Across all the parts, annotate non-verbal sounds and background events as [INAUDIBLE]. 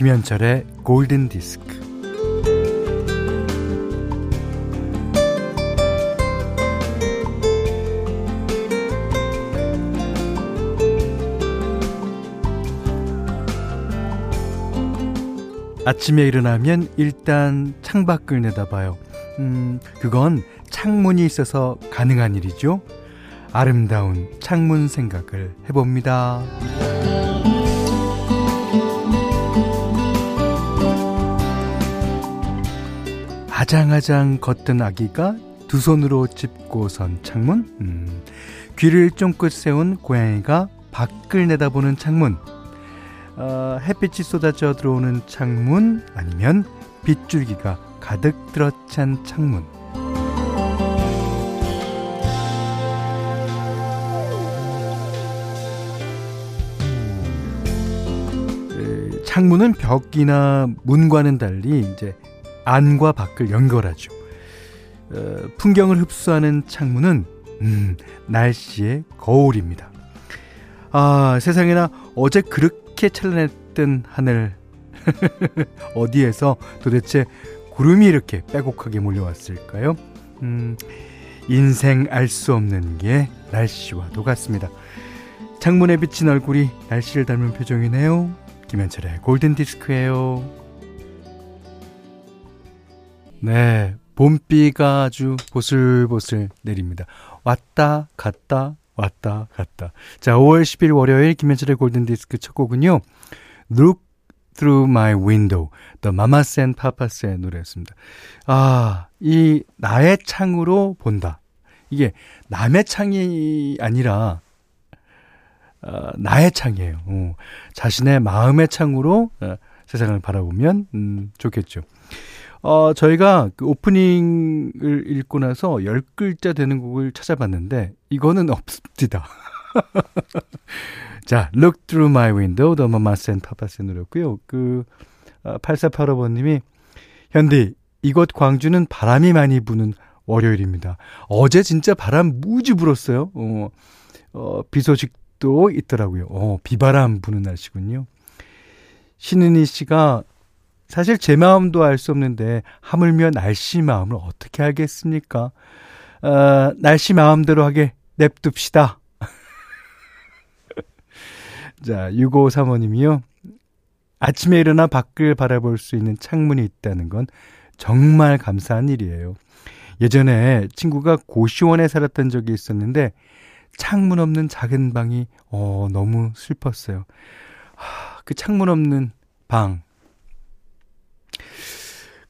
김현철의 골든 디스크. 아침에 일어나면 일단 창밖을 내다봐요. 음, 그건 창문이 있어서 가능한 일이죠. 아름다운 창문 생각을 해봅니다. 아장아장 걷던 아기가 두 손으로 짚고 선 창문, 음, 귀를 쫑긋 세운 고양이가 밖을 내다보는 창문, 어, 햇빛이 쏟아져 들어오는 창문, 아니면 빗줄기가 가득 들어찬 창문. 창문은 벽이나 문과는 달리 이제 안과 밖을 연결하죠. 어, 풍경을 흡수하는 창문은 음, 날씨의 거울입니다. 아, 세상에나 어제 그렇게 찬란했던 하늘 [LAUGHS] 어디에서 도대체 구름이 이렇게 빼곡하게 몰려왔을까요? 음, 인생 알 수 없는 게 날씨와 도 같습니다. 창문에 비친 얼굴이 날씨를 닮은 표정이네요. 김현철의 골든 디스크예요. 네, 봄비가 아주 보슬보슬 내립니다. 왔다 갔다 왔다 갔다. 자, 5월 10일 월요일 김현철의 골든 디스크 첫 곡은요. Look Through My Window, The Mamas and Papas의 노래였습니다. 아, 이 나의 창으로 본다. 이게 남의 창이 아니라 어, 나의 창이에요. 어, 자신의 마음의 창으로 어, 세상을 바라보면 음, 좋겠죠. 어, 저희가 그 오프닝을 읽고 나서 10글자 되는 곡을 찾아봤는데 이거는 [LAUGHS] 없습니다. [LAUGHS] 자, Look Through My Window, The Mamas and Papas의 노래였고요. 그 어, 8485번님이 현디 이곳 광주는 바람이 많이 부는 월요일입니다. 어제 진짜 바람 무지 불었어요. 어, 어, 비 소식도 있더라고요. 어, 비바람 부는 날씨군요. 신은희 씨가 사실 제 마음도 알 수 없는데 하물며 날씨 마음을 어떻게 알겠습니까? 어, 날씨 마음대로 하게 냅둡시다. [LAUGHS] 자, 6535님이요. 아침에 일어나 밖을 바라볼 수 있는 창문이 있다는 건 정말 감사한 일이에요. 예전에 친구가 고시원에 살았던 적이 있었는데 창문 없는 작은 방이 어, 너무 슬펐어요. 하, 그 창문 없는 방.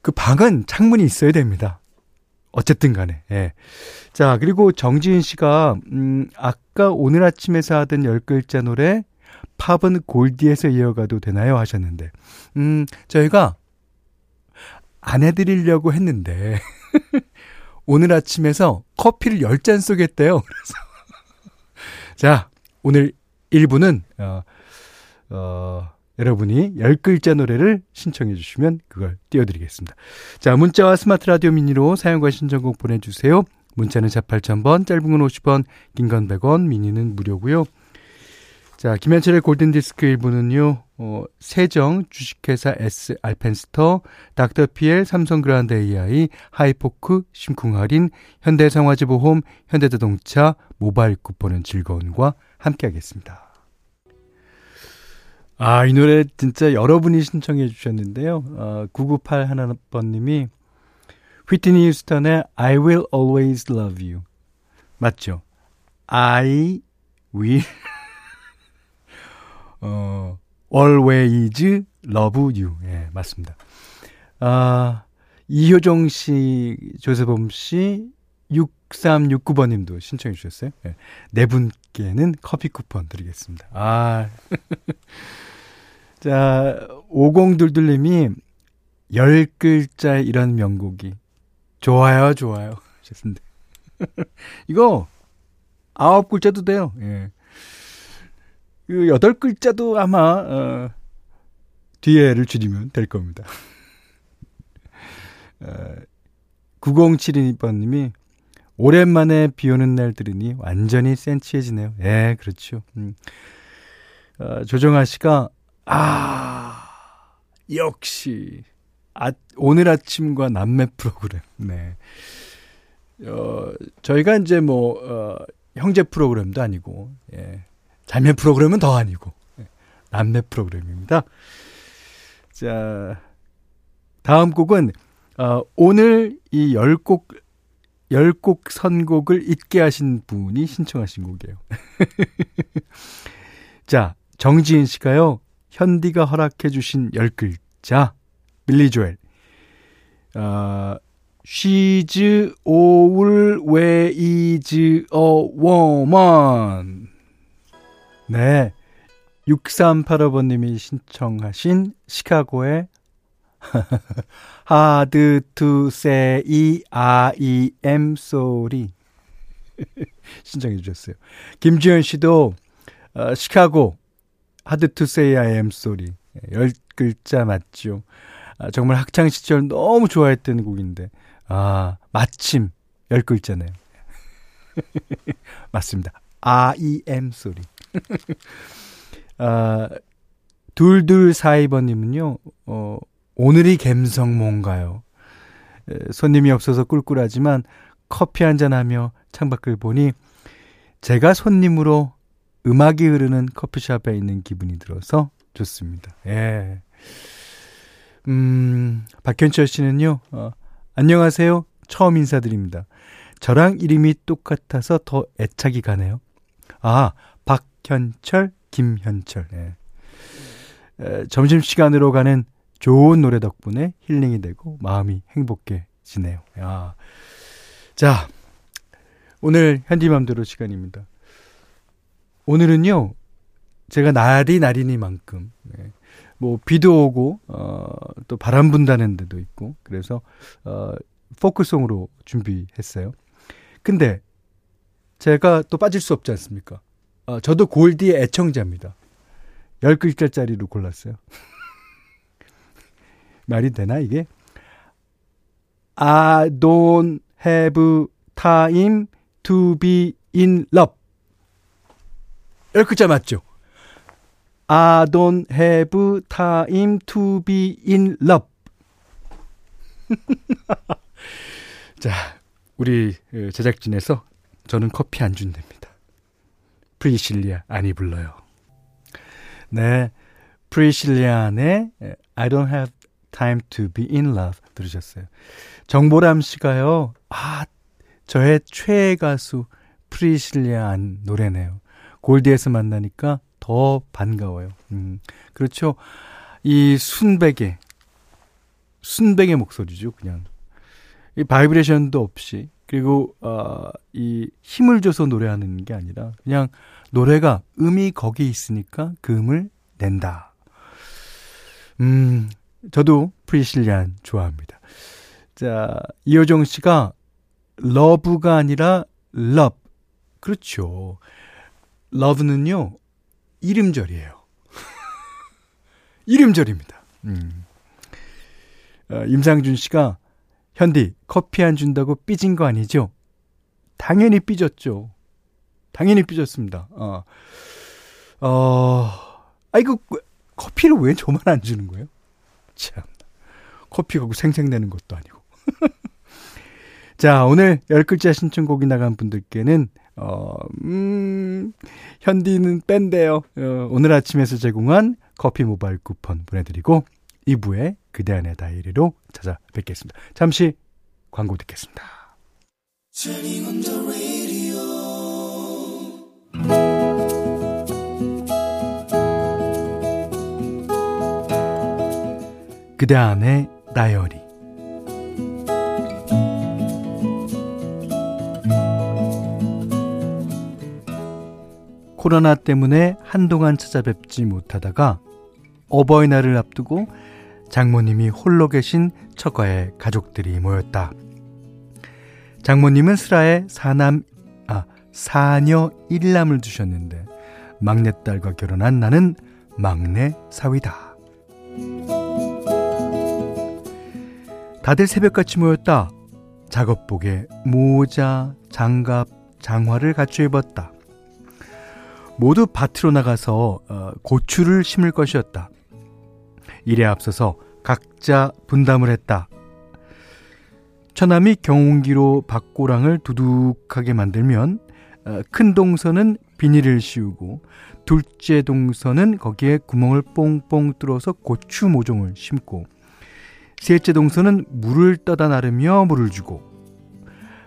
그 방은 창문이 있어야 됩니다. 어쨌든 간에. 예. 자, 그리고 정지은 씨가 음 아까 오늘 아침에서 하던 열 글자 노래 팝은 골디에서 이어가도 되나요 하셨는데. 음, 저희가 안 해 드리려고 했는데, [LAUGHS] 오늘 아침에서 커피를 10잔 쏘겠대요. 그래서. [LAUGHS] 자, 오늘 1부는, 어, 어, 여러분이 10글자 노래를 신청해 주시면 그걸 띄워드리겠습니다. 자, 문자와 스마트 라디오 미니로 사용과 신청곡 보내주세요. 문자는 4 8000번, 짧은 건 50원, 긴 건 100원, 미니는 무료고요. 자, 김현철의 골든디스크 1부는요, 어, 세정, 주식회사 S 알펜스터, 닥터피엘, 삼성그란드 AI, 하이포크, 심쿵할인, 현대성화지보험, 현대자동차, 모바일 쿠폰은 즐거운과 함께하겠습니다. 아, 이 노래 진짜 여러분이 신청해 주셨는데요. 어, 998 하나번님이 휘트니 휴스턴의 I will always love you. 맞죠? I will [LAUGHS] 어, always love you. 예, 맞습니다. 아, 이효정 씨, 조세범 씨, 6369번 님도 신청해 주셨어요. 예, 네 분께는 커피 쿠폰 드리겠습니다. 아. [LAUGHS] 자, 5022님이 열 글자 이런 명곡이 좋아요, 좋아요. 하셨습니다. [LAUGHS] 이거 아홉 글자도 돼요. 예. 그 여덟 글자도 아마 어, 뒤에를 줄이면 될 겁니다. [LAUGHS] 어, 9072번님이 오랜만에 비 오는 날 들으니 완전히 센치해지네요. 예, 그렇죠. 음. 어, 조정아 씨가 아 역시 아, 오늘 아침과 남매 프로그램. 네. 어, 저희가 이제 뭐 어, 형제 프로그램도 아니고 예. 자매 프로그램은 더 아니고 예. 남매 프로그램입니다. 자, 다음 곡은 어, 오늘 이 10곡 10곡 선곡을 잊게 하신 분이 신청하신 곡이에요. [LAUGHS] 자, 정지인 씨가요. 현디가 허락해 주신 10글자. 빌리 조엘. 어, She's always a woman. 네. 6385번님이 신청하신 시카고의 [LAUGHS] Hard to say I am sorry. [LAUGHS] 신청해 주셨어요. 김지현 씨도 어, 시카고 Hard to say I am sorry 열 글자 맞죠. 아, 정말 학창 시절 너무 좋아했던 곡인데 아 마침 열 글자네요. [LAUGHS] 맞습니다. Am sorry. [LAUGHS] 아, 둘둘사이번님은요, 어, 오늘이 갬성 뭔가요? 에, 손님이 없어서 꿀꿀하지만 커피 한잔 하며 창밖을 보니 제가 손님으로 음악이 흐르는 커피숍에 있는 기분이 들어서 좋습니다. 예. 음, 박현철 씨는요, 어, 안녕하세요. 처음 인사드립니다. 저랑 이름이 똑같아서 더 애착이 가네요. 아, 박현철, 김현철. 예. 에, 점심시간으로 가는 좋은 노래 덕분에 힐링이 되고 마음이 행복해지네요. 야. 자, 오늘 현디맘대로 시간입니다. 오늘은요, 제가 날이 날이니만큼, 네. 뭐, 비도 오고, 어, 또 바람 분다는 데도 있고, 그래서, 어, 포크송으로 준비했어요. 근데, 제가 또 빠질 수 없지 않습니까? 어, 저도 골디의 애청자입니다. 10글자짜리로 골랐어요. [LAUGHS] 말이 되나, 이게? I don't have time to be in love. 10글자 맞죠? I don't have time to be in love. [LAUGHS] 자, 우리 제작진에서 저는 커피 안 준답니다. 프리실라 안이 불러요. 네, 프리실라 안의 I don't have time to be in love 들으셨어요. 정보람 씨가요. 아, 저의 최애 가수 프리실라 안 노래네요. 골디에서 만나니까 더 반가워요. 음, 그렇죠. 이 순백의, 순백의 목소리죠, 그냥. 이 바이브레이션도 없이, 그리고, 어, 이 힘을 줘서 노래하는 게 아니라, 그냥 노래가 음이 거기 있으니까 그 음을 낸다. 음, 저도 프리실라 안 좋아합니다. 자, 이효정 씨가 러브가 아니라 love. 그렇죠. 러브는요, 이음절이에요. 이름절입니다. 음. 어, 임상준 씨가 현디 커피 안 준다고 삐진 거 아니죠? 당연히 삐졌죠. 당연히 삐졌습니다. 어, 어, 아이고 커피를 왜 저만 안 주는 거예요? 참 커피 갖고 생생내는 것도 아니고. [LAUGHS] 자 오늘 열 글자 신청곡이 나간 분들께는 어, 음, 현디는 뺀데요. 어, 오늘 아침에서 제공한 커피 모바일 쿠폰 보내드리고 2부에 그대 안의 다이리로 찾아뵙겠습니다. 잠시 광고 듣겠습니다. 그대 안의 다이어리 코로나 때문에 한동안 찾아뵙지 못하다가 어버이날을 앞두고 장모님이 홀로 계신 처가에 가족들이 모였다. 장모님은 슬하에 사남, 아, 사녀 일남을 두셨는데 막내딸과 결혼한 나는 막내 사위다. 다들 새벽같이 모였다. 작업복에 모자, 장갑, 장화를 갖춰 입었다. 모두 밭으로 나가서 어, 고추를 심을 것이었다. 일에 앞서서 각자 분담을 했다. 처남이 경운기로 박고랑을 두둑하게 만들면 어, 큰 동선은 비닐을 씌우고 둘째 동선은 거기에 구멍을 뽕뽕 뚫어서 고추 모종을 심고 셋째 동선은 물을 떠다 나르며 물을 주고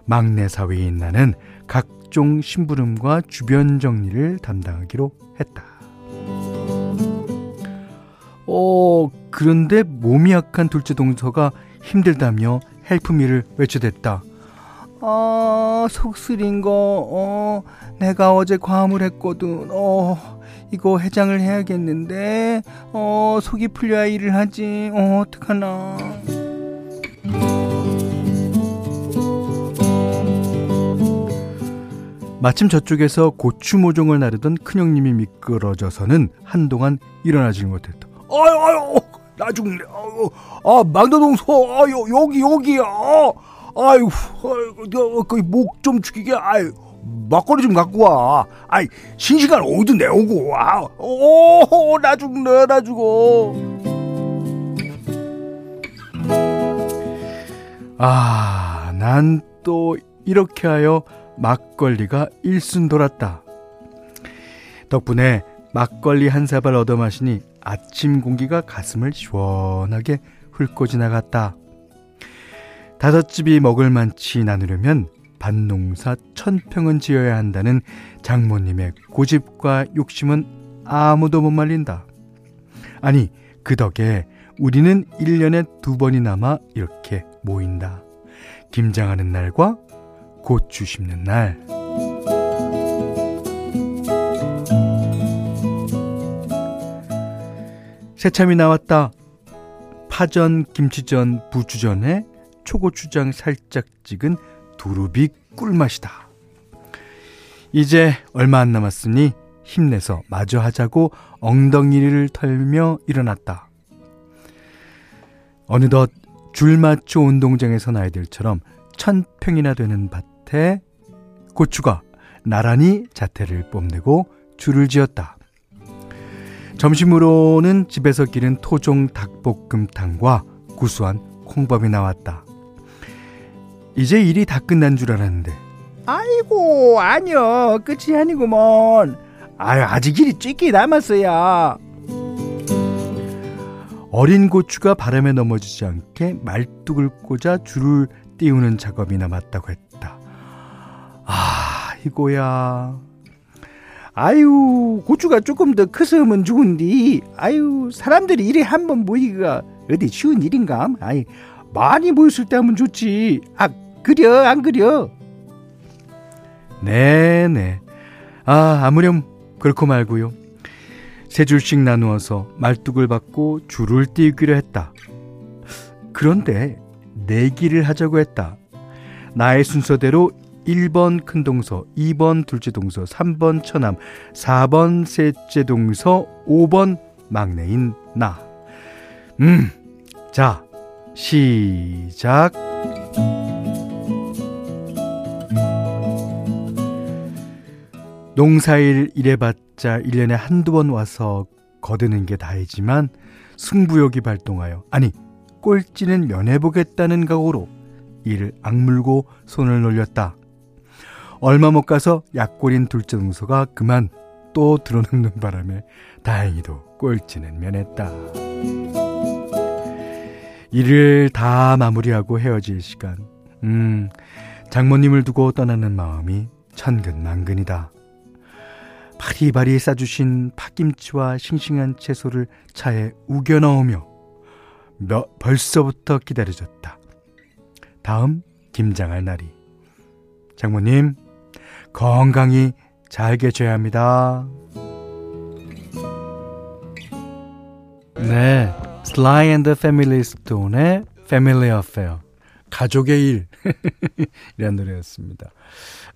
막내 사위인 나는 각 종 심부름과 주변 정리를 담당하기로 했다. 어, 그런데 몸이 약한 둘째 동서가 힘들다며 헬프미를 외쳐댔다. 아, 속 쓰린 거, 어, 내가 어제 과음을 했거든. 어, 이거 해장을 해야겠는데, 어, 속이 풀려야 일을 하지. 어, 어떡하나. 마침 저쪽에서 고추 모종을 나르던 큰형님이 미끄러져서는 한동안 일어나질 못했다. 아유, 아유, 나 죽네. 아유, 아, 망도동소, 아유, 여기, 여기, 아, 아유, 아유, 그목좀 죽이게, 아유. 막걸리 좀 갖고 와. 아이, 신시간 어디도 내오고 와. 오, 나 죽네, 나 죽어. 아, 난 또 이렇게 하여 막걸리가 일순 돌았다. 덕분에 막걸리 한 사발 얻어 마시니 아침 공기가 가슴을 시원하게 훑고 지나갔다. 다섯 집이 먹을 만치 나누려면 밭농사 천평은 지어야 한다는 장모님의 고집과 욕심은 아무도 못 말린다. 아니, 그 덕에 우리는 1년에 두 번이나마 이렇게 모인다. 김장하는 날과 고추 심는 날. 새참이 나왔다. 파전, 김치전, 부추전에 초고추장 살짝 찍은 두루비 꿀맛이다. 이제 얼마 안 남았으니 힘내서 마저 하자고 엉덩이를 털며 일어났다. 어느덧 줄 맞춰 운동장에 선 아이들처럼 천 평이나 되는 밭 에 고추가 나란히 자태를 뽐내고 줄을 지었다. 점심으로는 집에서 기른 토종 닭볶음탕과 구수한 콩밥이 나왔다. 이제 일이 다 끝난 줄 알았는데. 아이고 아니요. 끝이 아니구먼. 아유 아직 일이 쬐끼 남았어야. 어린 고추가 바람에 넘어지지 않게 말뚝을 꽂아 줄을 띄우는 작업이 남았다고 했다 아 이거야 아유 고추가 조금 더 크으면 좋은디 아유 사람들이 일에 한번 모이기가 어디 쉬운 일인가 아이 많이 모였을 때 하면 좋지 아 그려 안 그려? 네네. 아 아무렴 그렇고 말고요. 세 줄씩 나누어서 말뚝을 받고 줄을 띄우기로 했다. 그런데 내기를 하자고 했다. 나의 순서대로 1번 큰 동서, 2번 둘째 동서, 3번 처남, 4번 셋째 동서, 5번 막내인 나. 음, 자, 시작. 농사일 일해봤자 1년에 한두 번 와서 거드는 게 다이지만 승부욕이 발동하여 아니 꼴찌는 면해보겠다는 각오로 이를 악물고 손을 놀렸다. 얼마 못 가서 약골인 둘째 동서가 그만 또 들어눕는 바람에 다행히도 꼴찌는 면했다. 일을 다 마무리하고 헤어질 시간. 음, 장모님을 두고 떠나는 마음이 천근만근이다. 바리바리 싸주신 팥김치와 싱싱한 채소를 차에 우겨 넣으며 몇, 벌써부터 기다려졌다. 다음 김장할 날이. 장모님, 건강히 잘 계셔야 합니다. 네. And the Family Stone의 Family Affair. 가족의 일. [LAUGHS] 이란 노래였습니다.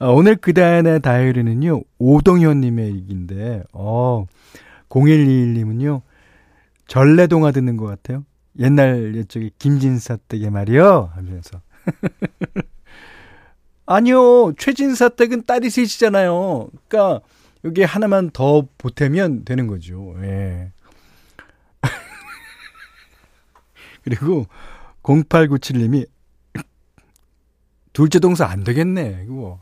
어, 오늘 그다음의 다이어리는요, 오동현님의 얘기인데, 어, 0121님은요, 전래동화 듣는 것 같아요. 옛날 옛적에 김진사 댁에 말이요. 하면서. [LAUGHS] 아니요, 최진사 댁은 딸이 셋이잖아요. 그러니까, 여기 하나만 더 보태면 되는 거죠. 예. [LAUGHS] 그리고 0897님이 둘째 동서 안 되겠네. 이거.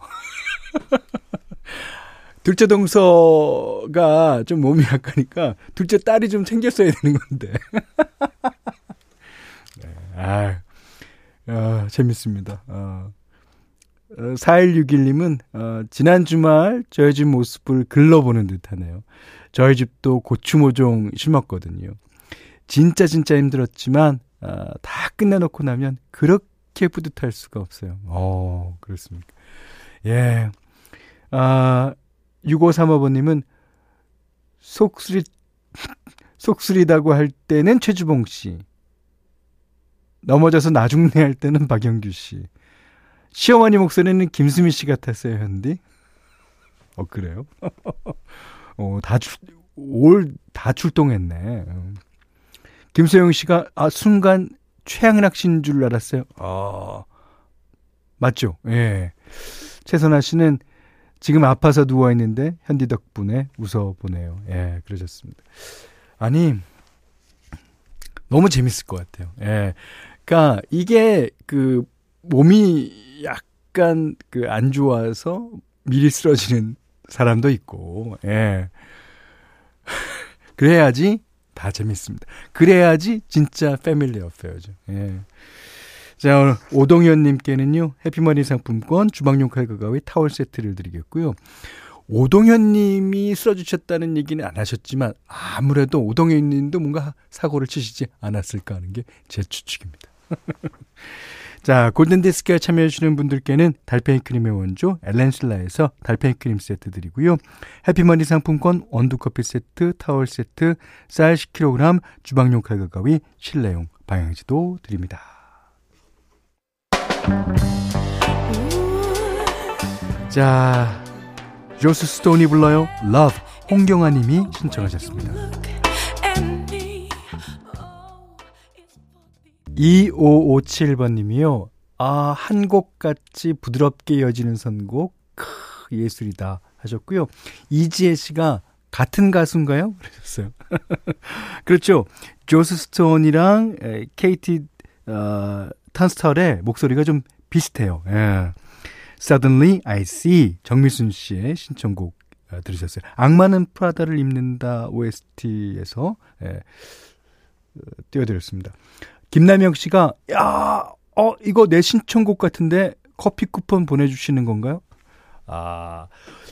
[LAUGHS] 둘째 동서가 좀 몸이 약하니까 둘째 딸이 좀 챙겼어야 되는 건데. [LAUGHS] 네, 아, 아, 재밌습니다. 어. 4161님은 어, 지난 주말 저희 집 모습을 글러보는 듯 하네요. 저희 집도 고추 모종 심었거든요. 진짜 진짜 힘들었지만 어, 다 끝내놓고 나면 그렇게 뿌듯할 수가 없어요. 어 그렇습니까? 예. 아 6535번님은 속쓰리 [LAUGHS] 속쓰리다고 할 때는 최주봉 씨. 넘어져서 나중내 할 때는 박영규 씨. 시어머니 목소리는 김수미 씨 같았어요, 현디. 어, 그래요? [LAUGHS] 어, 다 출, 올, 다 출동했네. 어. 김소영 씨가, 아, 순간 최양락 씨인 줄 알았어요. 아, 맞죠? 예. 최선아 씨는 지금 아파서 누워있는데 현디 덕분에 웃어보네요. 예, 그러셨습니다. 아니, 너무 재밌을 것 같아요. 예. 그니까 이게 그 몸이 약간 그 안 좋아서 미리 쓰러지는 사람도 있고, 예. [LAUGHS] 그래야지 다 재밌습니다. 그래야지 진짜 패밀리 어페어죠. 예. 자, 오늘 오동현님께는요, 해피머니 상품권, 주방용 칼과 가위, 타월 세트를 드리겠고요. 오동현님이 쓰러주셨다는 얘기는 안 하셨지만, 아무래도 오동현님도 뭔가 사고를 치시지 않았을까 하는 게 제 추측입니다. [LAUGHS] 자, 골든디스크에 참여해주시는 분들께는 달팽이 크림의 원조 엘렌실라에서 달팽이 크림 세트 드리고요. 해피머니 상품권 원두커피 세트, 타월 세트, 쌀 10kg, 주방용 칼과 가위, 실내용 방향지도 드립니다. 자, 조스 스톤이 불러요. Love, 홍경아 님이 신청하셨습니다. 2557번님이요. 아, 한 곡 같이 부드럽게 이어지는 선곡, 크, 예술이다 하셨고요. 이지혜 씨가 같은 가수인가요? 그러셨어요. [LAUGHS] 그렇죠. 조스 스톤이랑 케이티 어, 탄스털의 목소리가 좀 비슷해요. 예. Suddenly I See 정미순 씨의 신청곡 어, 들으셨어요. 악마는 프라다를 입는다 OST에서 예, 어, 띄워드렸습니다. 김남영 씨가 야, 어 이거 내 신청곡 같은데 커피 쿠폰 보내주시는 건가요? 아,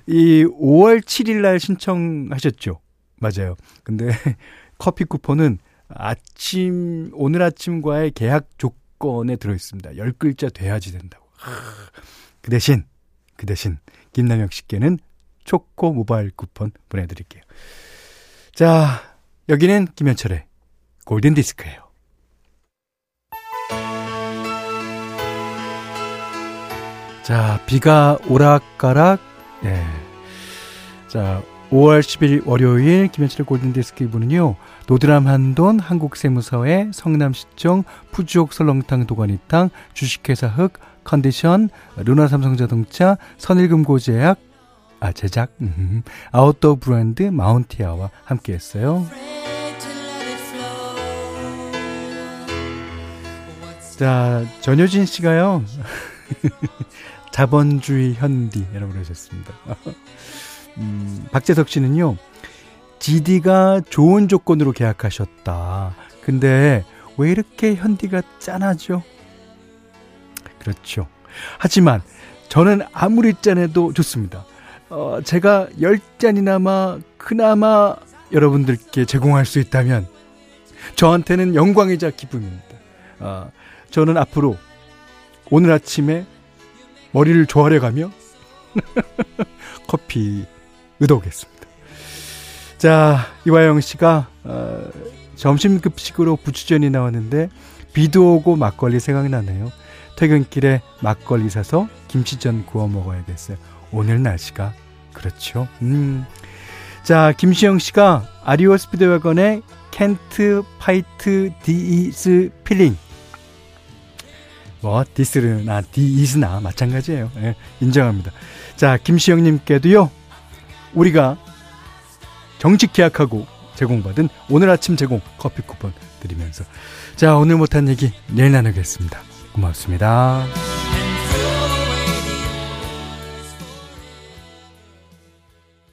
이 5월 7일 날 신청하셨죠? 맞아요. 근데 [LAUGHS] 커피 쿠폰은 아침 오늘 아침과의 계약 조건에 들어 있습니다. 10글자 돼야지 된다고. 그 대신 그 대신 김남영 씨께는 초코 모바일 쿠폰 보내드릴게요. 자, 여기는 김현철의 골든 디스크예요. 자, 비가 오락가락, 예. 자, 5월 10일 월요일 김현철의 골든디스크 이분은요, 노드람 한돈 한국세무서의 성남시청 푸주옥 설렁탕 도가니탕 주식회사 흑 컨디션 루나 삼성자동차 선일금고제약 아 제작 음, 아웃도어 브랜드 마운티아와 함께했어요. 자 전효진 씨가요. [LAUGHS] 자본주의 현디라고 그러셨습니다. [LAUGHS] 음, 박재석 씨는요, GD가 좋은 조건으로 계약하셨다. 근데 왜 이렇게 현디가 짠하죠? 그렇죠. 하지만 저는 아무리 짠해도 좋습니다. 어, 제가 10잔이나마 그나마 여러분들께 제공할 수 있다면 저한테는 영광이자 기쁨입니다. 어, 저는 앞으로 오늘 아침에 머리를 조아려 가며 [LAUGHS] 커피 의도겠습니다. 자, 이화영 씨가 어, 점심 급식으로 부추전이 나왔는데 비도 오고 막걸리 생각나네요. 퇴근길에 막걸리 사서 김치전 구워 먹어야겠어요. 오늘 날씨가 그렇죠. 음. 자, 김시영 씨가 REO Speedwagon의 캔트 파이트 디이스 필링 뭐 this나 these나 마찬가지예요. 예, 인정합니다. 자 김시영님께도요. 우리가 정식 계약하고 제공받은 오늘 아침 제공 커피 쿠폰 드리면서 자 오늘 못한 얘기 내일 나누겠습니다. 고맙습니다.